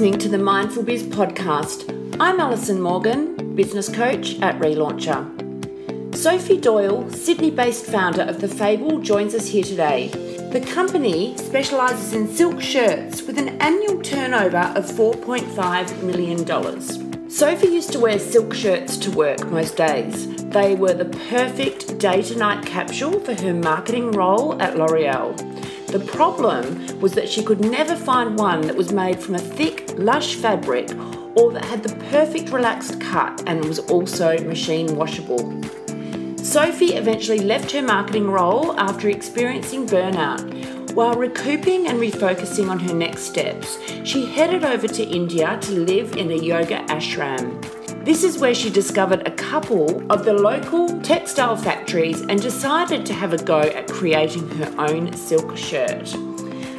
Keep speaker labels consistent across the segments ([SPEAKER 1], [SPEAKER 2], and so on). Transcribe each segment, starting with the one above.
[SPEAKER 1] listening to the Mindful Biz podcast. I'm Alison Morgan, business coach at Relauncher. Sophie Doyle, Sydney based founder of The Fable, joins us here today. The company specialises in silk shirts with an annual turnover of $4.5 million. Sophie used to wear silk shirts to work most days. They were the perfect day to night capsule for her marketing role at L'Oreal. The problem was that she could never find one that was made from a thick, lush fabric or that had the perfect relaxed cut and was also machine washable. Sophie eventually left her marketing role after experiencing burnout. While recouping and refocusing on her next steps, she headed over to India to live in a yoga ashram. This is where she discovered a couple of the local textile factories and decided to have a go at creating her own silk shirt.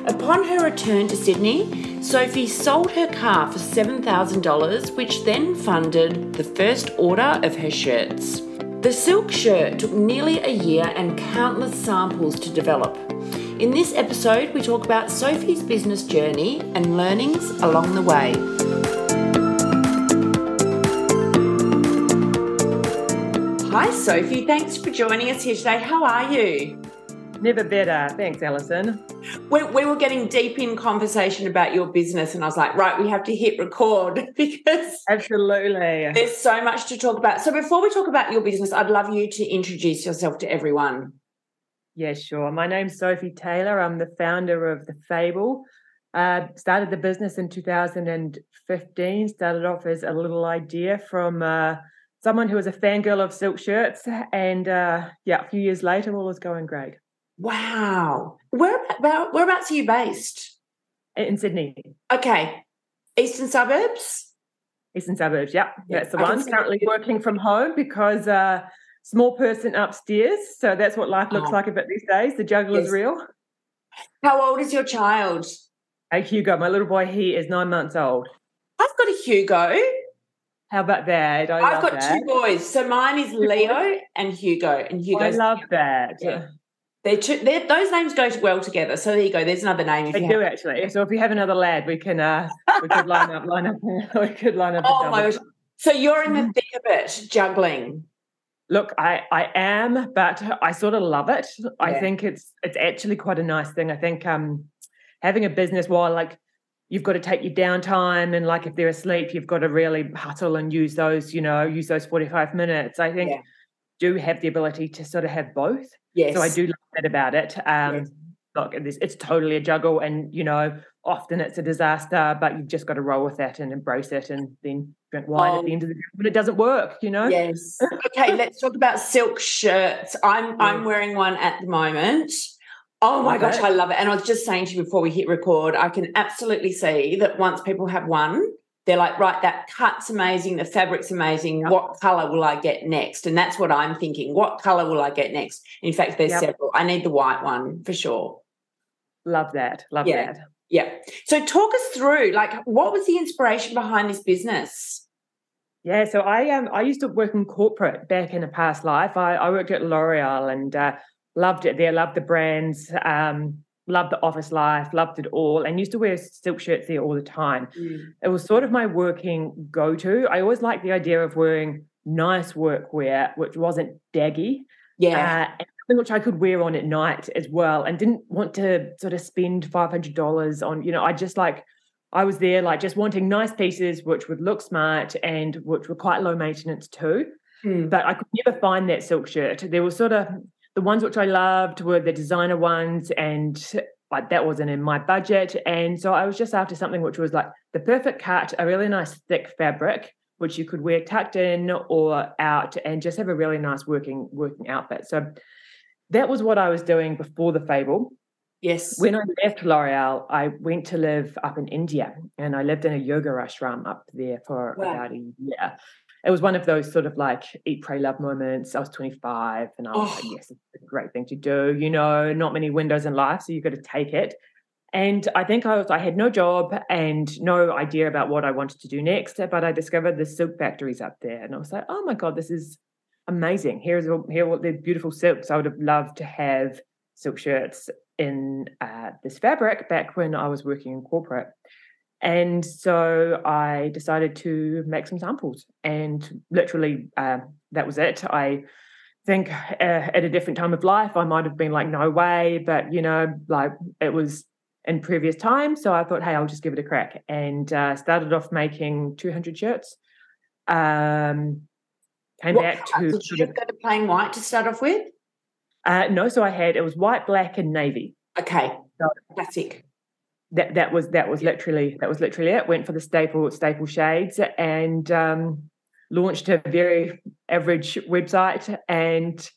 [SPEAKER 1] Upon her return to Sydney, Sophie sold her car for $7,000, which then funded the first order of her shirts. The silk shirt took nearly a year and countless samples to develop. In this episode, we talk about Sophie's business journey and learnings along the way. Hi, Sophie. Thanks for joining us here today. How are you?
[SPEAKER 2] Never better. Thanks, Alison.
[SPEAKER 1] We, we, were getting deep in conversation about your business, and I was like, right, we have to hit record because
[SPEAKER 2] absolutely
[SPEAKER 1] there's so much to talk about. So, before we talk about your business, I'd love you to introduce yourself to everyone.
[SPEAKER 2] Yeah, sure. My name's Sophie Doyle. I'm the founder of The Fable. Uh, started the business in 2015. Started off as a little idea from. Uh, someone who was a fangirl of silk shirts. And uh, yeah, a few years later, all was going great.
[SPEAKER 1] Wow. Where, where, whereabouts are you based?
[SPEAKER 2] In Sydney.
[SPEAKER 1] Okay. Eastern suburbs?
[SPEAKER 2] Eastern suburbs, yeah. yeah that's the I one. Currently it. working from home because uh, small person upstairs. So that's what life looks oh. like a bit these days. The juggle yes. is real.
[SPEAKER 1] How old is your child?
[SPEAKER 2] Hey, Hugo, my little boy, he is nine months old.
[SPEAKER 1] I've got a Hugo.
[SPEAKER 2] How about that?
[SPEAKER 1] I have got that. two boys. So mine is Leo and Hugo. And Hugo.
[SPEAKER 2] I love that.
[SPEAKER 1] Yeah. They're two, they're, those names go well together. So there you go. There's another name.
[SPEAKER 2] If they do have. actually. So if you have another lad, we can uh, we could line up, line up, we could line up.
[SPEAKER 1] Oh my gosh! So you're in the mm-hmm. thick of it, juggling.
[SPEAKER 2] Look, I I am, but I sort of love it. Yeah. I think it's it's actually quite a nice thing. I think um having a business while like you've got to take your downtime and like if they're asleep you've got to really hustle and use those you know use those 45 minutes i think yeah. do have the ability to sort of have both yes so i do love that about it um yes. look it's, it's totally a juggle and you know often it's a disaster but you've just got to roll with that and embrace it and then drink wine um, at the end of the day but it doesn't work you know
[SPEAKER 1] yes okay let's talk about silk shirts i'm yeah. i'm wearing one at the moment Oh my gosh, I love it. And I was just saying to you before we hit record, I can absolutely see that once people have one, they're like, right, that cut's amazing, the fabric's amazing. What color will I get next? And that's what I'm thinking. What color will I get next? In fact, there's yep. several. I need the white one for sure.
[SPEAKER 2] Love that. Love
[SPEAKER 1] yeah.
[SPEAKER 2] that.
[SPEAKER 1] Yeah. So talk us through, like, what was the inspiration behind this business?
[SPEAKER 2] Yeah, so I um I used to work in corporate back in a past life. I, I worked at L'Oreal and uh, loved it there, loved the brands, um, loved the office life, loved it all, and used to wear silk shirts there all the time. Mm. It was sort of my working go to. I always liked the idea of wearing nice workwear, which wasn't daggy.
[SPEAKER 1] Yeah.
[SPEAKER 2] Uh, which I could wear on at night as well, and didn't want to sort of spend five hundred dollars on. You know, I just like I was there like just wanting nice pieces which would look smart and which were quite low maintenance too. Mm. But I could never find that silk shirt. There was sort of the ones which I loved were the designer ones, and like that wasn't in my budget. And so I was just after something which was like the perfect cut, a really nice thick fabric, which you could wear tucked in or out, and just have a really nice working working outfit. So that was what I was doing before the Fable.
[SPEAKER 1] Yes.
[SPEAKER 2] When I left L'Oreal, I went to live up in India and I lived in a yoga ashram up there for wow. about a year it was one of those sort of like eat, pray, love moments. I was 25 and I was oh. like, yes, it's a great thing to do. You know, not many windows in life, so you've got to take it. And I think I was, I had no job and no idea about what I wanted to do next, but I discovered the silk factories up there. And I was like, oh my God, this is amazing. Here's all, here are the beautiful silks. I would have loved to have silk shirts in uh, this fabric back when I was working in corporate. And so I decided to make some samples, and literally uh, that was it. I think uh, at a different time of life, I might have been like, no way, but you know, like it was in previous times. So I thought, hey, I'll just give it a crack, and uh, started off making 200 shirts. Um, came
[SPEAKER 1] What
[SPEAKER 2] back to
[SPEAKER 1] Did you go to plain white to start off with?
[SPEAKER 2] uh, no, so I had it was white, black, and navy.
[SPEAKER 1] Okay,
[SPEAKER 2] So-
[SPEAKER 1] classic.
[SPEAKER 2] That that was that was literally that was literally it. Went for the staple staple shades and um, launched a very average website and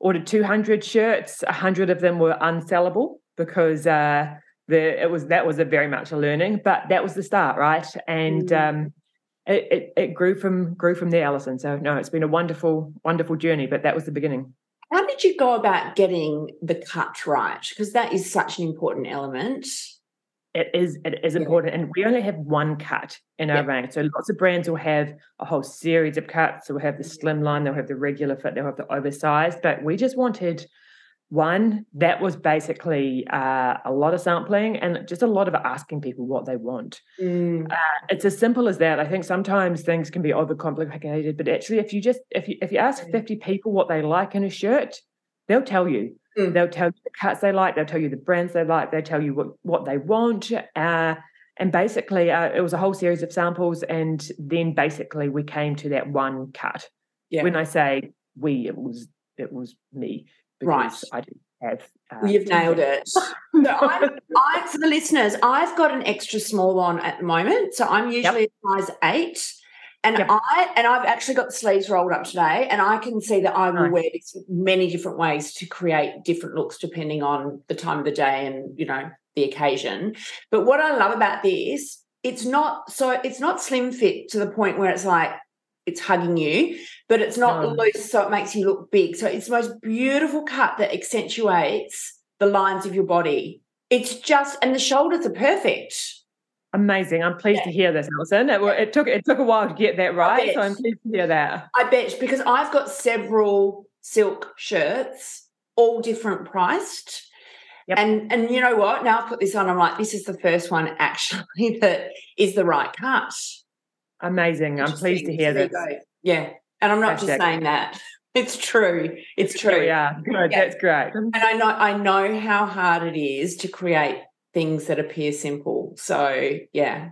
[SPEAKER 2] ordered 200 shirts. 100 of them were unsellable because uh, the it was that was a very much a learning, but that was the start, right? And
[SPEAKER 1] Mm.
[SPEAKER 2] um, it, it it grew from grew from there, Alison. So no, it's been a wonderful wonderful journey, but that was the beginning.
[SPEAKER 1] How did you go about getting the cut right? Because that is such an important element.
[SPEAKER 2] It is it is important and we only have one cut in our
[SPEAKER 1] Yeah.
[SPEAKER 2] range so lots of brands will have a whole series of cuts. So we'll have the slim line they'll have the regular fit they'll have the oversized but we just wanted one that was basically uh, a lot of sampling and just a lot of asking people what they want.
[SPEAKER 1] Mm,
[SPEAKER 2] it's as simple as that. I think sometimes things can be overcomplicated but actually if you just if you if you ask
[SPEAKER 1] Mm.
[SPEAKER 2] 50 people what they like in a shirt they'll tell you
[SPEAKER 1] Mm.
[SPEAKER 2] they'll tell you the cuts they like they'll tell you the brands they like they'll tell you what what they want uh, and basically uh, it was a whole series of samples and then basically we came to that one cut
[SPEAKER 1] Yeah.
[SPEAKER 2] when i say we it was it was me
[SPEAKER 1] Right.
[SPEAKER 2] because i didn't have Uh,
[SPEAKER 1] You've nailed it. So I'm, I, for the listeners, I've got an extra small one at the moment. So I'm usually a size eight. And
[SPEAKER 2] Yep.
[SPEAKER 1] I and I've actually got the sleeves rolled up today, and I can see that I will
[SPEAKER 2] Nice.
[SPEAKER 1] wear this many different ways to create different looks depending on the time of the day and you know the occasion. But what I love about this, it's not so it's not slim fit to the point where it's like it's hugging you, but it's not
[SPEAKER 2] No.
[SPEAKER 1] loose, so it makes you look big. So it's the most beautiful cut that accentuates the lines of your body. It's just, and the shoulders are perfect.
[SPEAKER 2] Amazing i'm pleased
[SPEAKER 1] Yeah.
[SPEAKER 2] to hear this Alison. It, it took it took a while to get that right so i'm pleased to hear that
[SPEAKER 1] I bet because I've got several silk shirts, all different priced.
[SPEAKER 2] Yep.
[SPEAKER 1] And and you know what? Now I've put this on, I'm like, this is the first one actually that is the right cut.
[SPEAKER 2] amazing i'm pleased to hear this.
[SPEAKER 1] Yeah. And I'm not just saying that. It's true. It's true.
[SPEAKER 2] are. Good.
[SPEAKER 1] Yeah.
[SPEAKER 2] That's great.
[SPEAKER 1] And I know I know how hard it is to create things that appear simple. So yeah.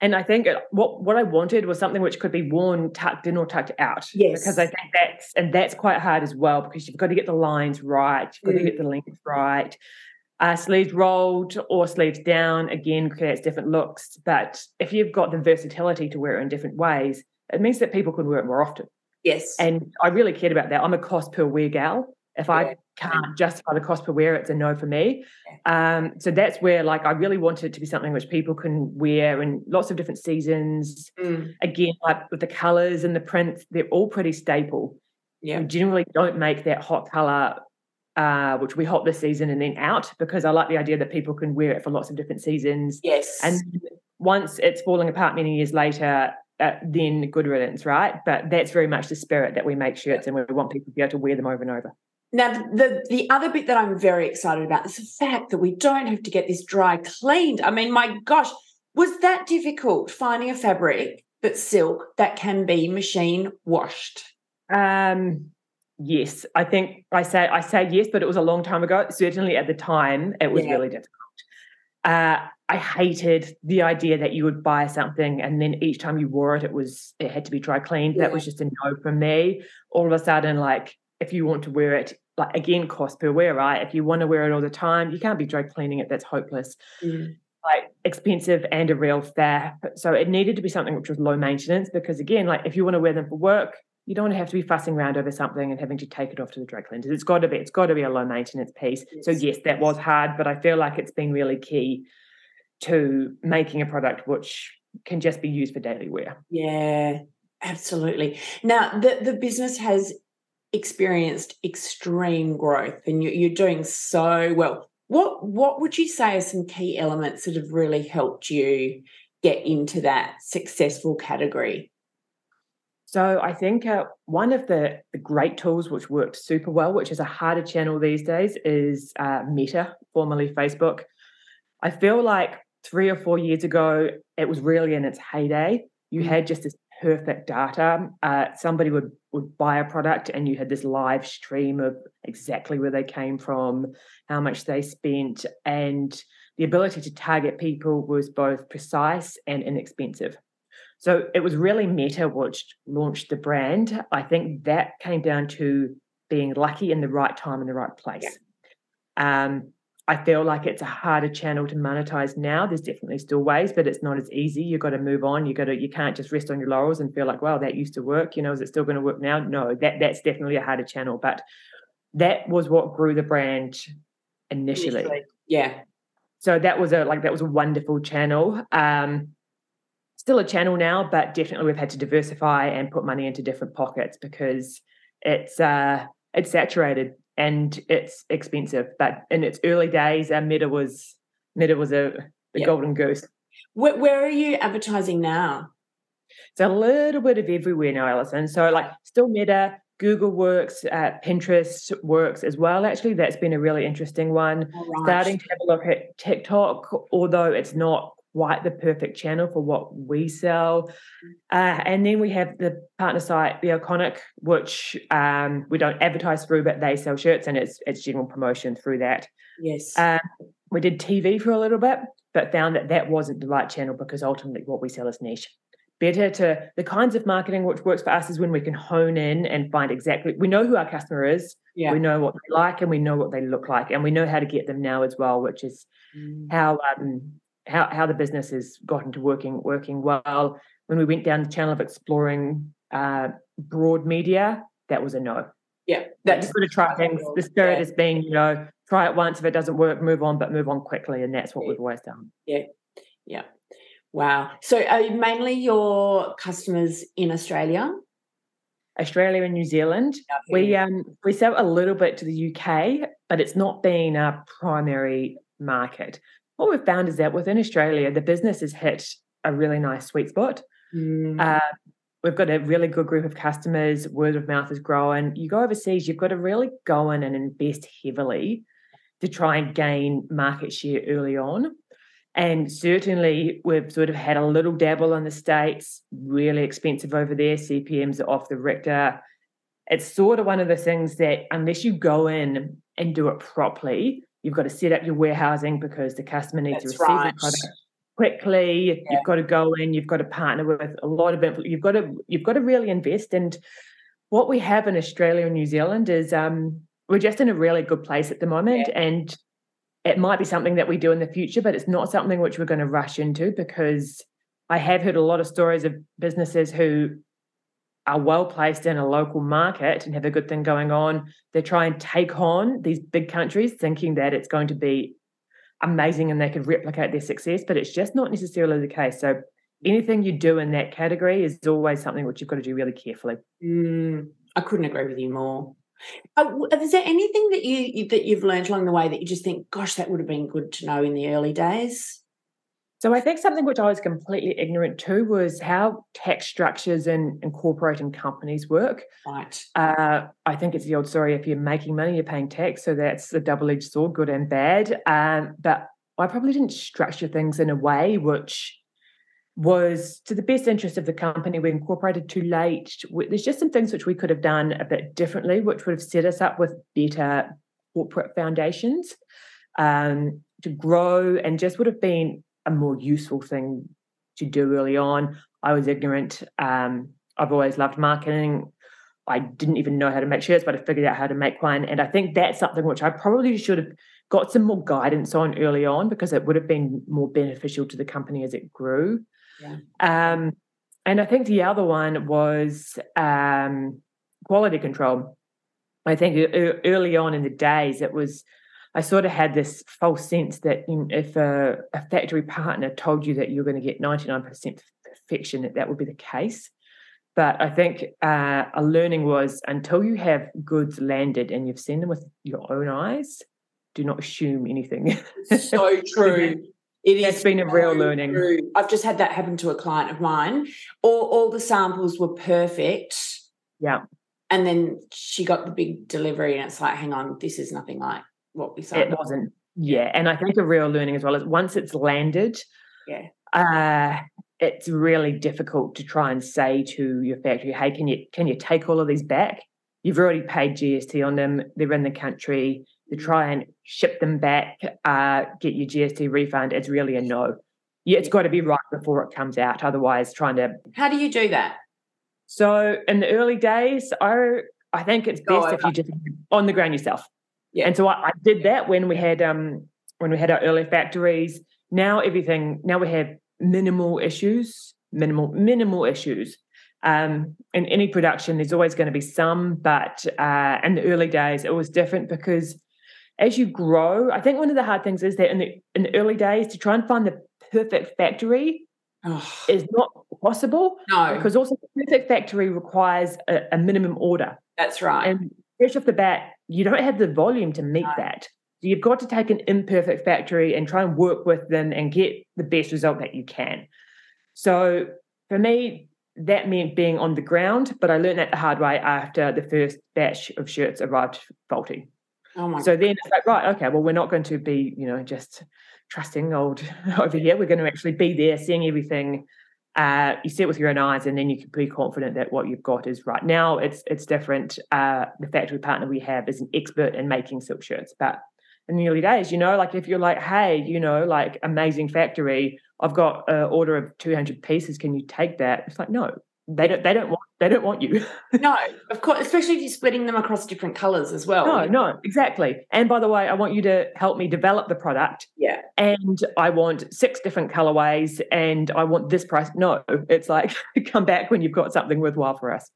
[SPEAKER 2] And I think it- what what I wanted was something which could be worn tucked in or tucked out.
[SPEAKER 1] Yes.
[SPEAKER 2] Because I think that's and that's quite hard as well because you've got to get the lines right, you've got
[SPEAKER 1] Mm.
[SPEAKER 2] to get the length right. Uh, sleeves rolled or sleeves down again creates different looks. But if you've got the versatility to wear it in different ways, it means that people can wear it more often.
[SPEAKER 1] Yes.
[SPEAKER 2] And I really cared about that. I'm a cost per wear gal. If I can't justify the cost per wear, it's a no for me. Um, so that's where like I really wanted it to be something which people can wear in lots of different seasons.
[SPEAKER 1] Mm,
[SPEAKER 2] Again, like with the colours and the prints, they're all pretty staple.
[SPEAKER 1] yeah.
[SPEAKER 2] We generally don't make that hot colour, uh, which we hot this season and then out because I like the idea that people can wear it for lots of different seasons.
[SPEAKER 1] Yes.
[SPEAKER 2] And once it's falling apart many years later, uh, then good riddance, right? But that's very much the spirit that we make shirts and we want people to be able to wear them over and over.
[SPEAKER 1] Now, the the other bit that I'm very excited about is the fact that we don't have to get this dry cleaned. I mean, my gosh, was that difficult finding a fabric that's silk that can be machine washed?
[SPEAKER 2] Um, yes, I think I say I say yes, but it was a long time ago. Certainly at the time, it was
[SPEAKER 1] Yeah.
[SPEAKER 2] really difficult. Uh, I hated the idea that you would buy something and then each time you wore it, it was it had to be dry cleaned.
[SPEAKER 1] Yeah.
[SPEAKER 2] That was just a no for me. All of a sudden, like if you want to wear it, like again, cost per wear, right? If you want to wear it all the time, you can't be dry cleaning it. That's hopeless. Mm. Like expensive and a real faff. So it needed to be something which was low maintenance because again, like if you want to wear them for work, you don't want to have to be fussing around over something and having to take it off to the dry cleaners. It's got to be, it's got to be a low maintenance piece. So
[SPEAKER 1] Yes.
[SPEAKER 2] yes, that was hard, but I feel like it's been really key to making a product which can just be used for daily wear.
[SPEAKER 1] Yeah, absolutely. Now, the, the business has experienced extreme growth and you, you're doing so well. What what would you say are some key elements that have really helped you get into that successful category?
[SPEAKER 2] So I think uh, one of the, the great tools which worked super well, which is a harder channel these days, is uh, Meta, formerly Facebook. I feel like three or four years ago, it was really in its heyday. You mm. had just this perfect data. Uh, somebody would would buy a product, and you had this live stream of exactly where they came from, how much they spent, and the ability to target people was both precise and inexpensive. So it was really Meta which launched the brand. I think that came down to being lucky in the right time in the right place. Yeah. Um, I feel like it's a harder channel to monetize now. There's definitely still ways, but it's not as easy. You've got to move on. You got to you can't just rest on your laurels and feel like, well, that used to work. You know, is it still going to work now? No, that that's definitely a harder channel. But that was what grew the brand initially. initially.
[SPEAKER 1] Yeah.
[SPEAKER 2] So that was a like that was a wonderful channel. Um, still a channel now, but definitely we've had to diversify and put money into different pockets because it's uh it's saturated and it's expensive. But in its early days, our Meta was Meta was a the yep. golden goose.
[SPEAKER 1] Where, where are you advertising now?
[SPEAKER 2] It's a little bit of everywhere now, Alison. So like still Meta, Google works, uh, Pinterest works as well. Actually, that's been a really interesting one. Right. Starting to have a look at TikTok, although it's not quite the perfect channel for what we sell. Uh, and then we have the partner site, The Iconic, which um, we don't advertise through, but they sell shirts and it's it's general promotion through that.
[SPEAKER 1] Yes.
[SPEAKER 2] Um, we did TV for a little bit, but found that that wasn't the right channel because ultimately what we sell is niche. Better to the kinds of marketing which works for us is when we can hone in and find exactly we know who our customer is, yeah. we know what they like, and we know what they look like, and we know how to get them now as well, which is mm. how um, how how the business has gotten to working working well. When we went down the channel of exploring uh, broad media, that was a no.
[SPEAKER 1] Yeah,
[SPEAKER 2] that's sort of try things. The spirit yeah. has been, you know, try it once. If it doesn't work, move on, but move on quickly, and that's what yeah. we've always done.
[SPEAKER 1] Yeah, yeah. Wow. So, are mainly your customers in Australia?
[SPEAKER 2] Australia and New Zealand. We um we sell a little bit to the UK, but it's not been our primary market what we've found is that within Australia, the business has hit a really nice sweet spot. Mm. Uh, we've got a really good group of customers. Word of mouth is growing. You go overseas, you've got to really go in and invest heavily to try and gain market share early on. And certainly, we've sort of had a little dabble in the States, really expensive over there. CPMs are off the Richter. It's sort of one of the things that, unless you go in and do it properly, You've got to set up your warehousing because the customer needs That's to receive right. the product quickly. Yeah. You've got to go in. You've got to partner with a lot of. You've got to. You've got to really invest. And what we have in Australia and New Zealand is um, we're just in a really good place at the moment, yeah. and it might be something that we do in the future, but it's not something which we're going to rush into because I have heard a lot of stories of businesses who are well placed in a local market and have a good thing going on, they try and take on these big countries thinking that it's going to be amazing and they could replicate their success, but it's just not necessarily the case. So anything you do in that category is always something which you've got to do really carefully.
[SPEAKER 1] Mm, I couldn't agree with you more. Uh, is there anything that you that you've learned along the way that you just think, gosh, that would have been good to know in the early days?
[SPEAKER 2] So I think something which I was completely ignorant to was how tax structures and incorporating companies work.
[SPEAKER 1] Right.
[SPEAKER 2] Uh, I think it's the old story: if you're making money, you're paying tax. So that's a double-edged sword, good and bad. Um, but I probably didn't structure things in a way which was to the best interest of the company. We incorporated too late. There's just some things which we could have done a bit differently, which would have set us up with better corporate foundations um, to grow, and just would have been a more useful thing to do early on. I was ignorant. Um, I've always loved marketing. I didn't even know how to make shirts, but I figured out how to make one. And I think that's something which I probably should have got some more guidance on early on because it would have been more beneficial to the company as it grew. Yeah. Um, and I think the other one was um, quality control. I think early on in the days, it was I sort of had this false sense that if a, a factory partner told you that you're going to get 99% perfection, that that would be the case. But I think uh, a learning was until you have goods landed and you've seen them with your own eyes, do not assume anything.
[SPEAKER 1] so true.
[SPEAKER 2] It has been a real learning.
[SPEAKER 1] True. I've just had that happen to a client of mine. All, all the samples were perfect.
[SPEAKER 2] Yeah.
[SPEAKER 1] And then she got the big delivery, and it's like, hang on, this is nothing like what we saw.
[SPEAKER 2] It wasn't. Yeah, and I think a real learning as well is once it's landed,
[SPEAKER 1] yeah,
[SPEAKER 2] uh, it's really difficult to try and say to your factory, "Hey, can you can you take all of these back? You've already paid GST on them. They're in the country. To try and ship them back, uh, get your GST refund. It's really a no. Yeah, it's got to be right before it comes out. Otherwise, trying to.
[SPEAKER 1] How do you do that?
[SPEAKER 2] So in the early days, I I think it's best if you just on the ground yourself.
[SPEAKER 1] Yeah.
[SPEAKER 2] And so I, I did that when we had um when we had our early factories. Now everything now we have minimal issues, minimal minimal issues. Um, in any production, there's always going to be some, but uh, in the early days, it was different because as you grow, I think one of the hard things is that in the in the early days, to try and find the perfect factory
[SPEAKER 1] Oh,
[SPEAKER 2] is not possible
[SPEAKER 1] no,
[SPEAKER 2] because also the perfect factory requires a, a minimum order.
[SPEAKER 1] that's right.
[SPEAKER 2] And fresh off the bat, you don't have the volume to meet that. So you've got to take an imperfect factory and try and work with them and get the best result that you can. So for me, that meant being on the ground, but I learned that the hard way after the first batch of shirts arrived faulty.
[SPEAKER 1] oh my
[SPEAKER 2] So then it's like, right, okay, well, we're not going to be, you know, just trusting old over here. We're going to actually be there, seeing everything. Uh, you see it with your own eyes, and then you can be confident that what you've got is right. Now it's it's different. Uh, the factory partner we have is an expert in making silk shirts, but in the early days, you know, like if you're like, hey, you know, like amazing factory, I've got an order of 200 pieces. Can you take that? It's like, no, they don't. They don't want. They don't want you.
[SPEAKER 1] no, of course, especially if you're splitting them across different colours as well.
[SPEAKER 2] No, no, exactly. And by the way, I want you to help me develop the product.
[SPEAKER 1] Yeah.
[SPEAKER 2] And I want six different colorways and I want this price. No, it's like come back when you've got something worthwhile for us.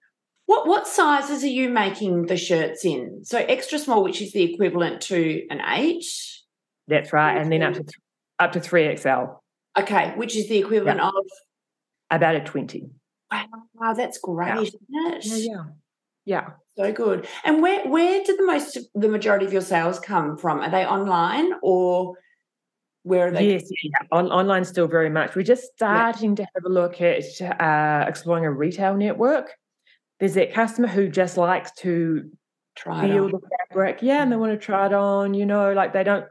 [SPEAKER 1] What what sizes are you making the shirts in? So extra small, which is the equivalent to an eight.
[SPEAKER 2] That's right. And then up to up to three XL,
[SPEAKER 1] Okay, which is the equivalent of
[SPEAKER 2] about a 20.
[SPEAKER 1] Wow, that's great, isn't it?
[SPEAKER 2] yeah. Yeah.
[SPEAKER 1] So good. And where where do the most the majority of your sales come from? Are they online or where are they?
[SPEAKER 2] Yes, yeah. On, online still very much. We're just starting to have a look at uh, exploring a retail network. There's that customer who just likes to
[SPEAKER 1] Try
[SPEAKER 2] feel the fabric, yeah, and they want to try it on. You know, like they don't,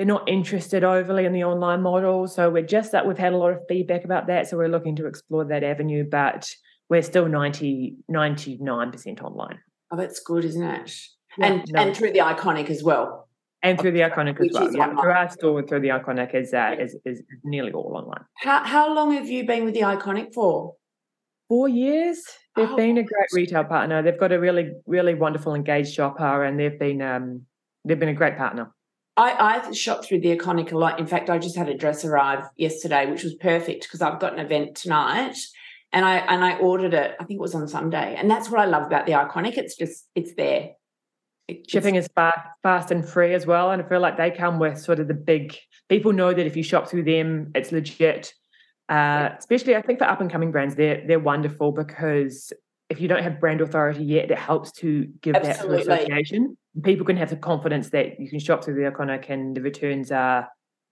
[SPEAKER 2] they're not interested overly in the online model. So we're just that we've had a lot of feedback about that. So we're looking to explore that avenue, but we're still 90, 99% online.
[SPEAKER 1] Oh, that's good, isn't it?
[SPEAKER 2] Yeah,
[SPEAKER 1] and
[SPEAKER 2] no.
[SPEAKER 1] and through the iconic as well.
[SPEAKER 2] And through the iconic
[SPEAKER 1] Which
[SPEAKER 2] as well. Yeah,
[SPEAKER 1] online.
[SPEAKER 2] through our store and through the iconic is, uh, is, is is nearly all online.
[SPEAKER 1] How how long have you been with the iconic for?
[SPEAKER 2] Four years. They've
[SPEAKER 1] Oh,
[SPEAKER 2] been a great retail partner. They've got a really, really wonderful engaged shopper, and they've been um, they've been a great partner.
[SPEAKER 1] I, I shop through the iconic a lot. In fact, I just had a dress arrive yesterday, which was perfect because I've got an event tonight. And I and I ordered it, I think it was on Sunday. And that's what I love about the iconic. It's just it's there. It's-
[SPEAKER 2] Shipping is fast, fast and free as well, and I feel like they come with sort of the big. People know that if you shop through them, it's legit. Uh, especially, I think for up and coming brands, they're they're wonderful because if you don't have brand authority yet, it helps to give that sort of association. People can have the confidence that you can shop through the iconic, and the returns are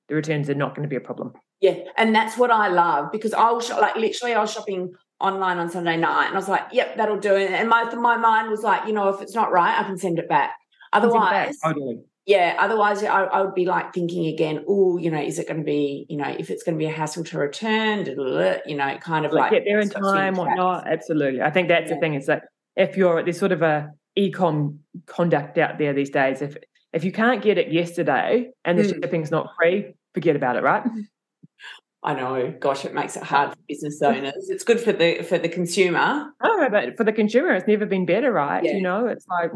[SPEAKER 2] the returns are not going to be a problem.
[SPEAKER 1] Yeah, and that's what I love because I was shop, like literally I was shopping online on Sunday night and I was like, "Yep, that'll do it." And my my mind was like, you know, if it's not right, I can send it back.
[SPEAKER 2] Send it back,
[SPEAKER 1] Otherwise,
[SPEAKER 2] totally.
[SPEAKER 1] Yeah, otherwise I, I would be like thinking again, oh, you know, is it going to be, you know, if it's going to be a hassle to return, da, da, da, you know, kind of
[SPEAKER 2] like
[SPEAKER 1] like
[SPEAKER 2] get there in
[SPEAKER 1] stops you in
[SPEAKER 2] time,
[SPEAKER 1] tracks.
[SPEAKER 2] whatnot. Absolutely. I think that's
[SPEAKER 1] Yeah.
[SPEAKER 2] the thing. Is that if you're there's sort of a e-com conduct out there these days. If if you can't get it yesterday and the
[SPEAKER 1] Mm.
[SPEAKER 2] shipping's not free, forget about it, right?
[SPEAKER 1] I know, gosh, it makes it hard for business owners. It's good for the for the consumer.
[SPEAKER 2] No, but for the consumer, it's never been better, right?
[SPEAKER 1] Yeah.
[SPEAKER 2] You know, it's like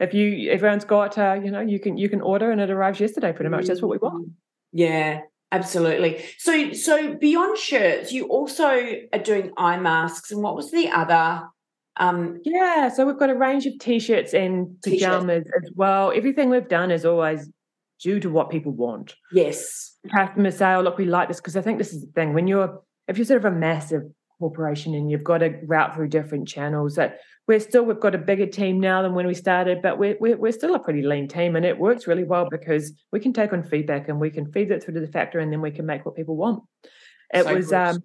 [SPEAKER 2] if you everyone's got uh, you know, you can you can order and it arrives yesterday pretty much. That's what we want.
[SPEAKER 1] Yeah, absolutely. So so beyond shirts, you also are doing eye masks, and what was the other? Um,
[SPEAKER 2] Yeah, so we've got a range of t-shirts and
[SPEAKER 1] T-shirts.
[SPEAKER 2] pajamas as well. Everything we've done is always due to what people want.
[SPEAKER 1] yes,
[SPEAKER 2] customers say, "Oh, look, we like this," because I think this is the thing when you're if you're sort of a massive corporation and you've got to route through different channels. That we're still we've got a bigger team now than when we started, but we're we're, we're still a pretty lean team, and it works really well because we can take on feedback and we can feed it through to the factory, and then we can make what people want. It
[SPEAKER 1] So
[SPEAKER 2] was
[SPEAKER 1] good.
[SPEAKER 2] um.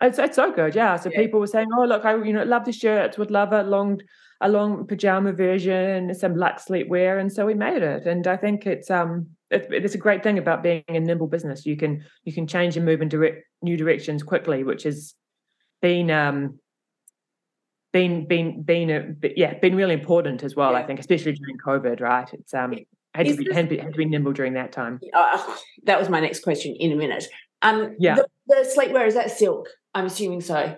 [SPEAKER 2] It's, it's so good, yeah. So
[SPEAKER 1] Yeah.
[SPEAKER 2] people were saying, "Oh, look, I you know love the shirts, would love a long a long pajama version, some luxe sleepwear, and so we made it. And I think it's um it's, it's a great thing about being a nimble business. You can you can change and move in direct new directions quickly, which has been um been been been a yeah been really important as well. Yeah. I think, especially during COVID, right? It's um had to, be, had, to be, had to be nimble during that time.
[SPEAKER 1] Uh, that was my next question in a minute. Um, yeah, the, the sleepwear is that silk? I'm assuming so.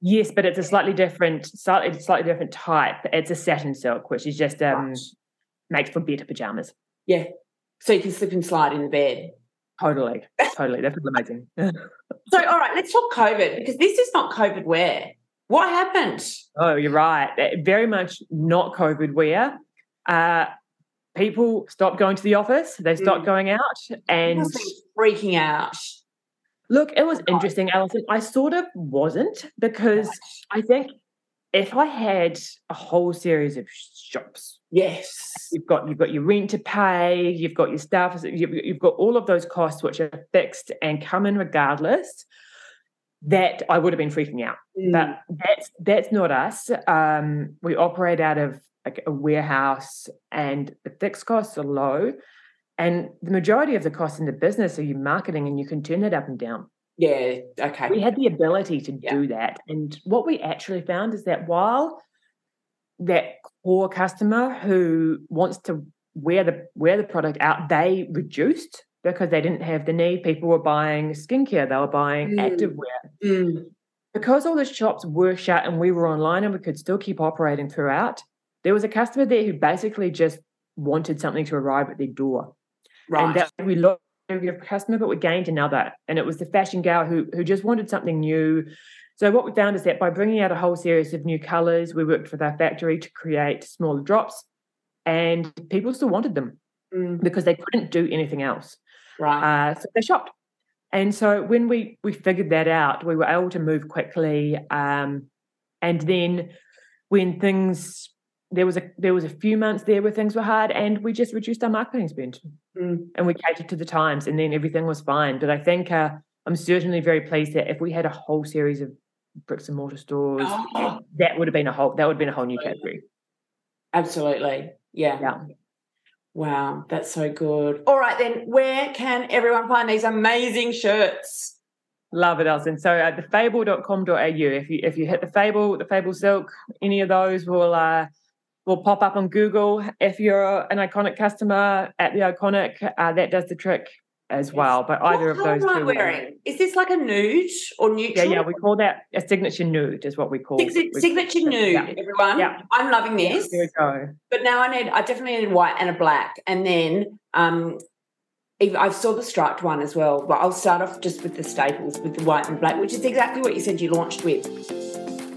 [SPEAKER 2] Yes, but it's a slightly different, slightly slightly different type. It's a satin silk, which is just um right. makes for better pajamas.
[SPEAKER 1] Yeah, so you can slip and slide in the bed.
[SPEAKER 2] Totally, totally. That's amazing.
[SPEAKER 1] so, all right, let's talk COVID because this is not COVID wear. What happened?
[SPEAKER 2] Oh, you're right. Very much not COVID wear. Uh, people stopped going to the office. They stopped mm. going out, and
[SPEAKER 1] freaking out.
[SPEAKER 2] Look, it was interesting, Alison. I sort of wasn't because I think if I had a whole series of shops,
[SPEAKER 1] yes,
[SPEAKER 2] you've got you've got your rent to pay, you've got your staff, you've, you've got all of those costs which are fixed and come in regardless. That I would have been freaking out, mm. but that's that's not us. Um, we operate out of like a warehouse, and the fixed costs are low and the majority of the costs in the business are your marketing, and you can turn that up and down.
[SPEAKER 1] Yeah. Okay.
[SPEAKER 2] We had the ability to yeah. do that. And what we actually found is that while that core customer who wants to wear the wear the product out, they reduced because they didn't have the need. People were buying skincare, they were buying mm. activewear. Mm. Because all the shops were shut and we were online and we could still keep operating throughout, there was a customer there who basically just wanted something to arrive at their door. Right. And that we lost a customer, but we gained another. And it was the fashion gal who, who just wanted something new. So what we found is that by bringing out a whole series of new colors, we worked with our factory to create smaller drops and people still wanted them mm. because they couldn't do anything else.
[SPEAKER 1] Right.
[SPEAKER 2] Uh, so they shopped. And so when we we figured that out, we were able to move quickly. Um, and then when things there was a there was a few months there where things were hard and we just reduced our marketing spend mm. and we catered to the times and then everything was fine but i think uh, i'm certainly very pleased that if we had a whole series of bricks and mortar stores oh. that would have been a whole that would have been a whole new category
[SPEAKER 1] absolutely yeah yeah wow that's so good all right then where can everyone find these amazing shirts
[SPEAKER 2] Love it, Alison. So at thefable.com.au, if you if you hit the Fable, the Fable Silk, any of those will uh, will pop up on Google. If you're an iconic customer at the iconic, uh, that does the trick as well. But either
[SPEAKER 1] what
[SPEAKER 2] of those
[SPEAKER 1] two. wearing? Is this like a nude or neutral?
[SPEAKER 2] Yeah, yeah, we call that a signature nude, is what we call
[SPEAKER 1] it. Signature nude, yeah. everyone. Yeah. I'm loving this.
[SPEAKER 2] Here we go.
[SPEAKER 1] But now I need, I definitely need white and a black. And then um, I saw the striped one as well, but I'll start off just with the staples, with the white and black, which is exactly what you said you launched with.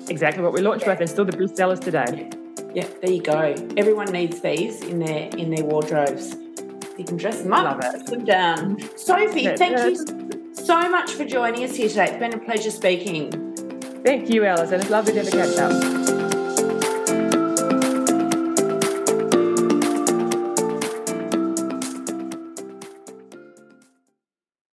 [SPEAKER 2] Exactly what we launched yeah. with, and still the best sellers today.
[SPEAKER 1] Yeah, there you go. Everyone needs these in their in their wardrobes. You can dress them up, dress them down. Sophie, thank you so much for joining us here today. It's been a pleasure speaking.
[SPEAKER 2] Thank you, Alison. It's lovely to have a catch up.